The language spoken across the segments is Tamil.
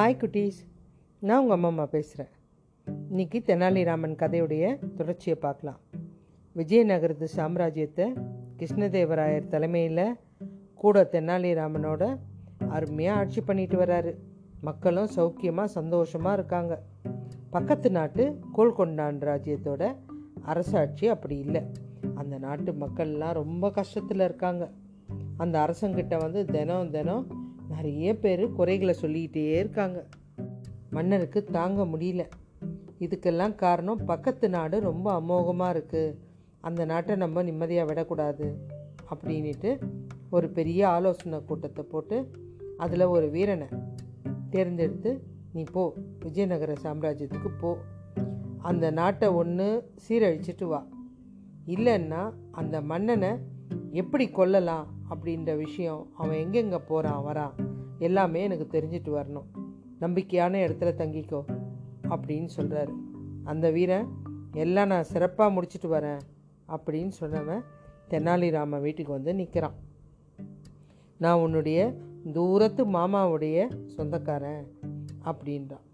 ஹாய் குட்டீஸ். நான் உங்கள் அம்மா அம்மா பேசுகிறேன் இன்றைக்கி தெனாலிராமன் கதையுடைய தொடர்ச்சியை பார்க்கலாம். விஜயநகரத்து சாம்ராஜ்யத்தை கிருஷ்ணதேவராயர் தலைமையில் கூட தெனாலிராமனோட அருமையாக ஆட்சி பண்ணிட்டு வராரு மக்களும் சௌக்கியமாக சந்தோஷமாக இருக்காங்க. பக்கத்து நாட்டு கோல்கொண்டான் ராஜ்யத்தோட அரசாட்சி அப்படி இல்லை. அந்த நாட்டு மக்கள்லாம் ரொம்ப கஷ்டத்தில் இருக்காங்க. அந்த அரசங்கிட்ட வந்து தினம் தினம் நிறைய பேர் குறைகளை சொல்லிக்கிட்டே இருக்காங்க. மன்னருக்கு தாங்க முடியல. இதுக்கெல்லாம் காரணம் பக்கத்து நாடு ரொம்ப அமோகமாக இருக்குது அந்த நாட்டை நம்ம நிம்மதியாக விடக்கூடாது அப்படின்ட்டு ஒரு பெரிய ஆலோசனை கூட்டத்தை போட்டு அதில் ஒரு வீரனை தேர்ந்தெடுத்து நீ போ விஜயநகர சாம்ராஜ்யத்துக்கு போ. அந்த நாட்டை ஒன்று சீரழிச்சிட்டு வா. இல்லைன்னா அந்த மன்னனை எப்படி கொல்லலாம்? அப்படின்ற விஷயம் அவன் எங்கெங்கே போகிறான் வரான் எல்லாமே எனக்கு தெரிஞ்சிட்டு வரணும். நம்பிக்கையான இடத்துல தங்கிக்கோ அப்படின்னு சொல்கிறாரு அந்த வீரன் எல்லாம் நான் சிறப்பாக முடிச்சிட்டு வரேன் அப்படின்னு சொன்னவன் தெனாலிராமன் வீட்டுக்கு வந்து நிற்கிறான் நான் உன்னுடைய தூரத்து மாமாவுடைய சொந்தக்காரன் அப்படின்றான்.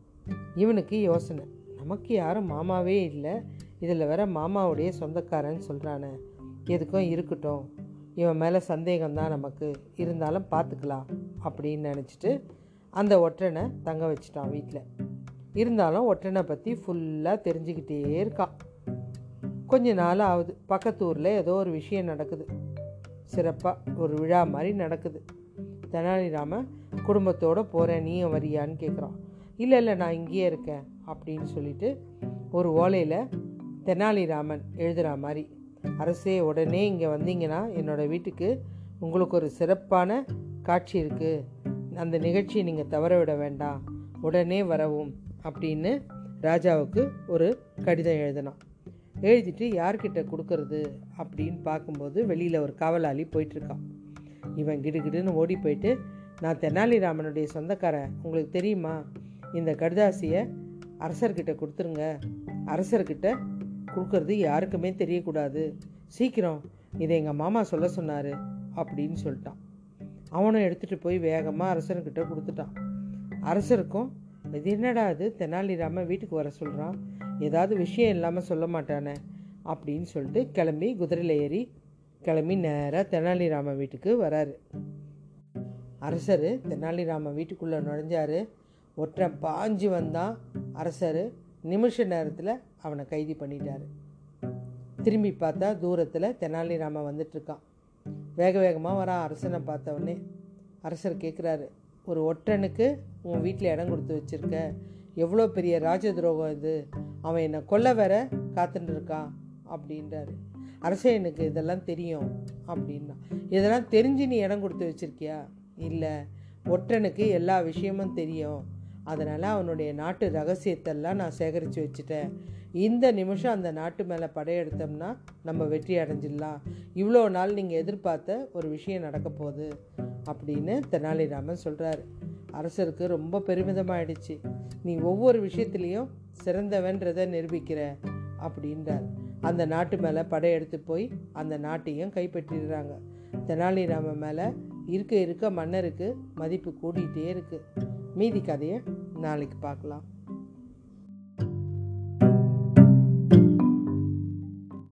இவனுக்கு யோசனை நமக்கு யாரும் மாமாவே இல்லை இதில் வேற மாமாவுடைய சொந்தக்காரன்னு சொல்கிறானே எதுக்கும் இருக்கட்டும் இவன் மேலே சந்தேகம்தான் நமக்கு. இருந்தாலும் பார்த்துக்கலாம் அப்படின்னு நினச்சிட்டு அந்த ஒற்றனை தங்க வச்சிட்டான் வீட்டில் இருந்தாலும் ஒற்றனை பற்றி ஃபுல்லாக தெரிஞ்சுக்கிட்டே இருக்கான். கொஞ்ச நாள் ஆகுது. பக்கத்து ஊரில் ஏதோ ஒரு விஷயம் நடக்குது. சிறப்பாக ஒரு விழா மாதிரி நடக்குது. தெனாலிராமன் குடும்பத்தோடு போகிறேன் நீயும் வரியான்னு கேட்குறான் இல்லை இல்லை நான் இங்கேயே இருக்கேன் அப்படின்னு சொல்லிட்டு ஒரு ஓலையில் தெனாலிராமன் எழுதுகிற மாதிரி அரசே உடனே இங்கே வந்தீங்கன்னா என்னோடய வீட்டுக்கு உங்களுக்கு ஒரு சிறப்பான காட்சி இருக்குது அந்த நிகழ்ச்சியை நீங்கள் தவற விட வேண்டாம். உடனே வரவும் அப்படின்னு ராஜாவுக்கு ஒரு கடிதம் எழுதினான் எழுதிட்டு யார்கிட்ட கொடுக்கறது அப்படின்னு பார்க்கும்போது வெளியில் ஒரு காவலாளி போயிட்டுருக்கான். இவன் கிடுகிடுன்னு ஓடி போயிட்டு நான் தெனாலிராமனுடைய சொந்தக்காரன். உங்களுக்கு தெரியுமா? இந்த கடிதாசியை அரசர்கிட்ட கொடுத்துருங்க. அரசர்கிட்ட கொடுக்கறது யாருக்குமே தெரியக்கூடாது. சீக்கிரம் இதை எங்கள் மாமா சொல்ல சொன்னார் அப்படின்னு சொல்லிட்டான். அவனும் எடுத்துகிட்டு போய் வேகமாக அரசர்கிட்ட கொடுத்துட்டான். அரசருக்கும் இது என்னடா இது? தெனாலிராமன் வீட்டுக்கு வர சொல்கிறான் ஏதாவது விஷயம் இல்லாமல் சொல்ல மாட்டானே அப்படின்னு சொல்லிட்டு கிளம்பி குதிரையில் ஏறி கிளம்பி நேராக தெனாலிராமன் வீட்டுக்கு வராரு. அரசர் தெனாலிராமன் வீட்டுக்குள்ளே நுழைஞ்சார். ஒற்றை பாஞ்சு வந்தான் அரசர். நிமிஷ நேரத்தில் அவனை கைது பண்ணிட்டார். திரும்பி பார்த்தா தூரத்தில் தெனாலிராமன் வந்துட்டுருக்கான் வேக வேகமாக வரான் அரசனை பார்த்தவொடனே அரசர் கேட்குறாரு ஒரு ஒற்றனுக்கு உன் வீட்டில் இடம் கொடுத்து வச்சுருக்க. எவ்வளோ பெரிய ராஜ துரோகம் இது. அவன் என்னை கொல்ல வேற காத்துட்டுருக்கான் அப்படின்றாரு. அரசே எனக்கு இதெல்லாம் தெரியும் அப்படின்னா. இதெல்லாம் தெரிஞ்சு நீ இடம் கொடுத்து வச்சுருக்கியா? இல்லை. ஒற்றனுக்கு எல்லா விஷயமும் தெரியும். அதனால் அவனுடைய நாட்டு ரகசியத்தெல்லாம் நான் சேகரித்து வச்சுட்டேன். இந்த நிமிஷம் அந்த நாட்டு மேலே படையெடுத்தோம்னா நம்ம வெற்றி அடைஞ்சிடலாம். இவ்வளோ நாள் நீங்கள் எதிர்பார்த்த ஒரு விஷயம் நடக்க போகுது அப்படின்னு தெனாலிராமன் சொல்கிறாரு அரசருக்கு ரொம்ப பெருமிதமாயிடுச்சு. நீ ஒவ்வொரு விஷயத்துலேயும் சிறந்தவன்றதை நிரூபிக்கிற அப்படின்றார். அந்த நாட்டு மேலே படையெடுத்து போய் அந்த நாட்டையும் கைப்பற்றிடுறாங்க. தெனாலிராமன் மேலே இருக்க இருக்க மன்னருக்கு மதிப்பு கூடிகிட்டே இருக்குது மீதி கதையை நாளைக்கு பார்க்கலாம்.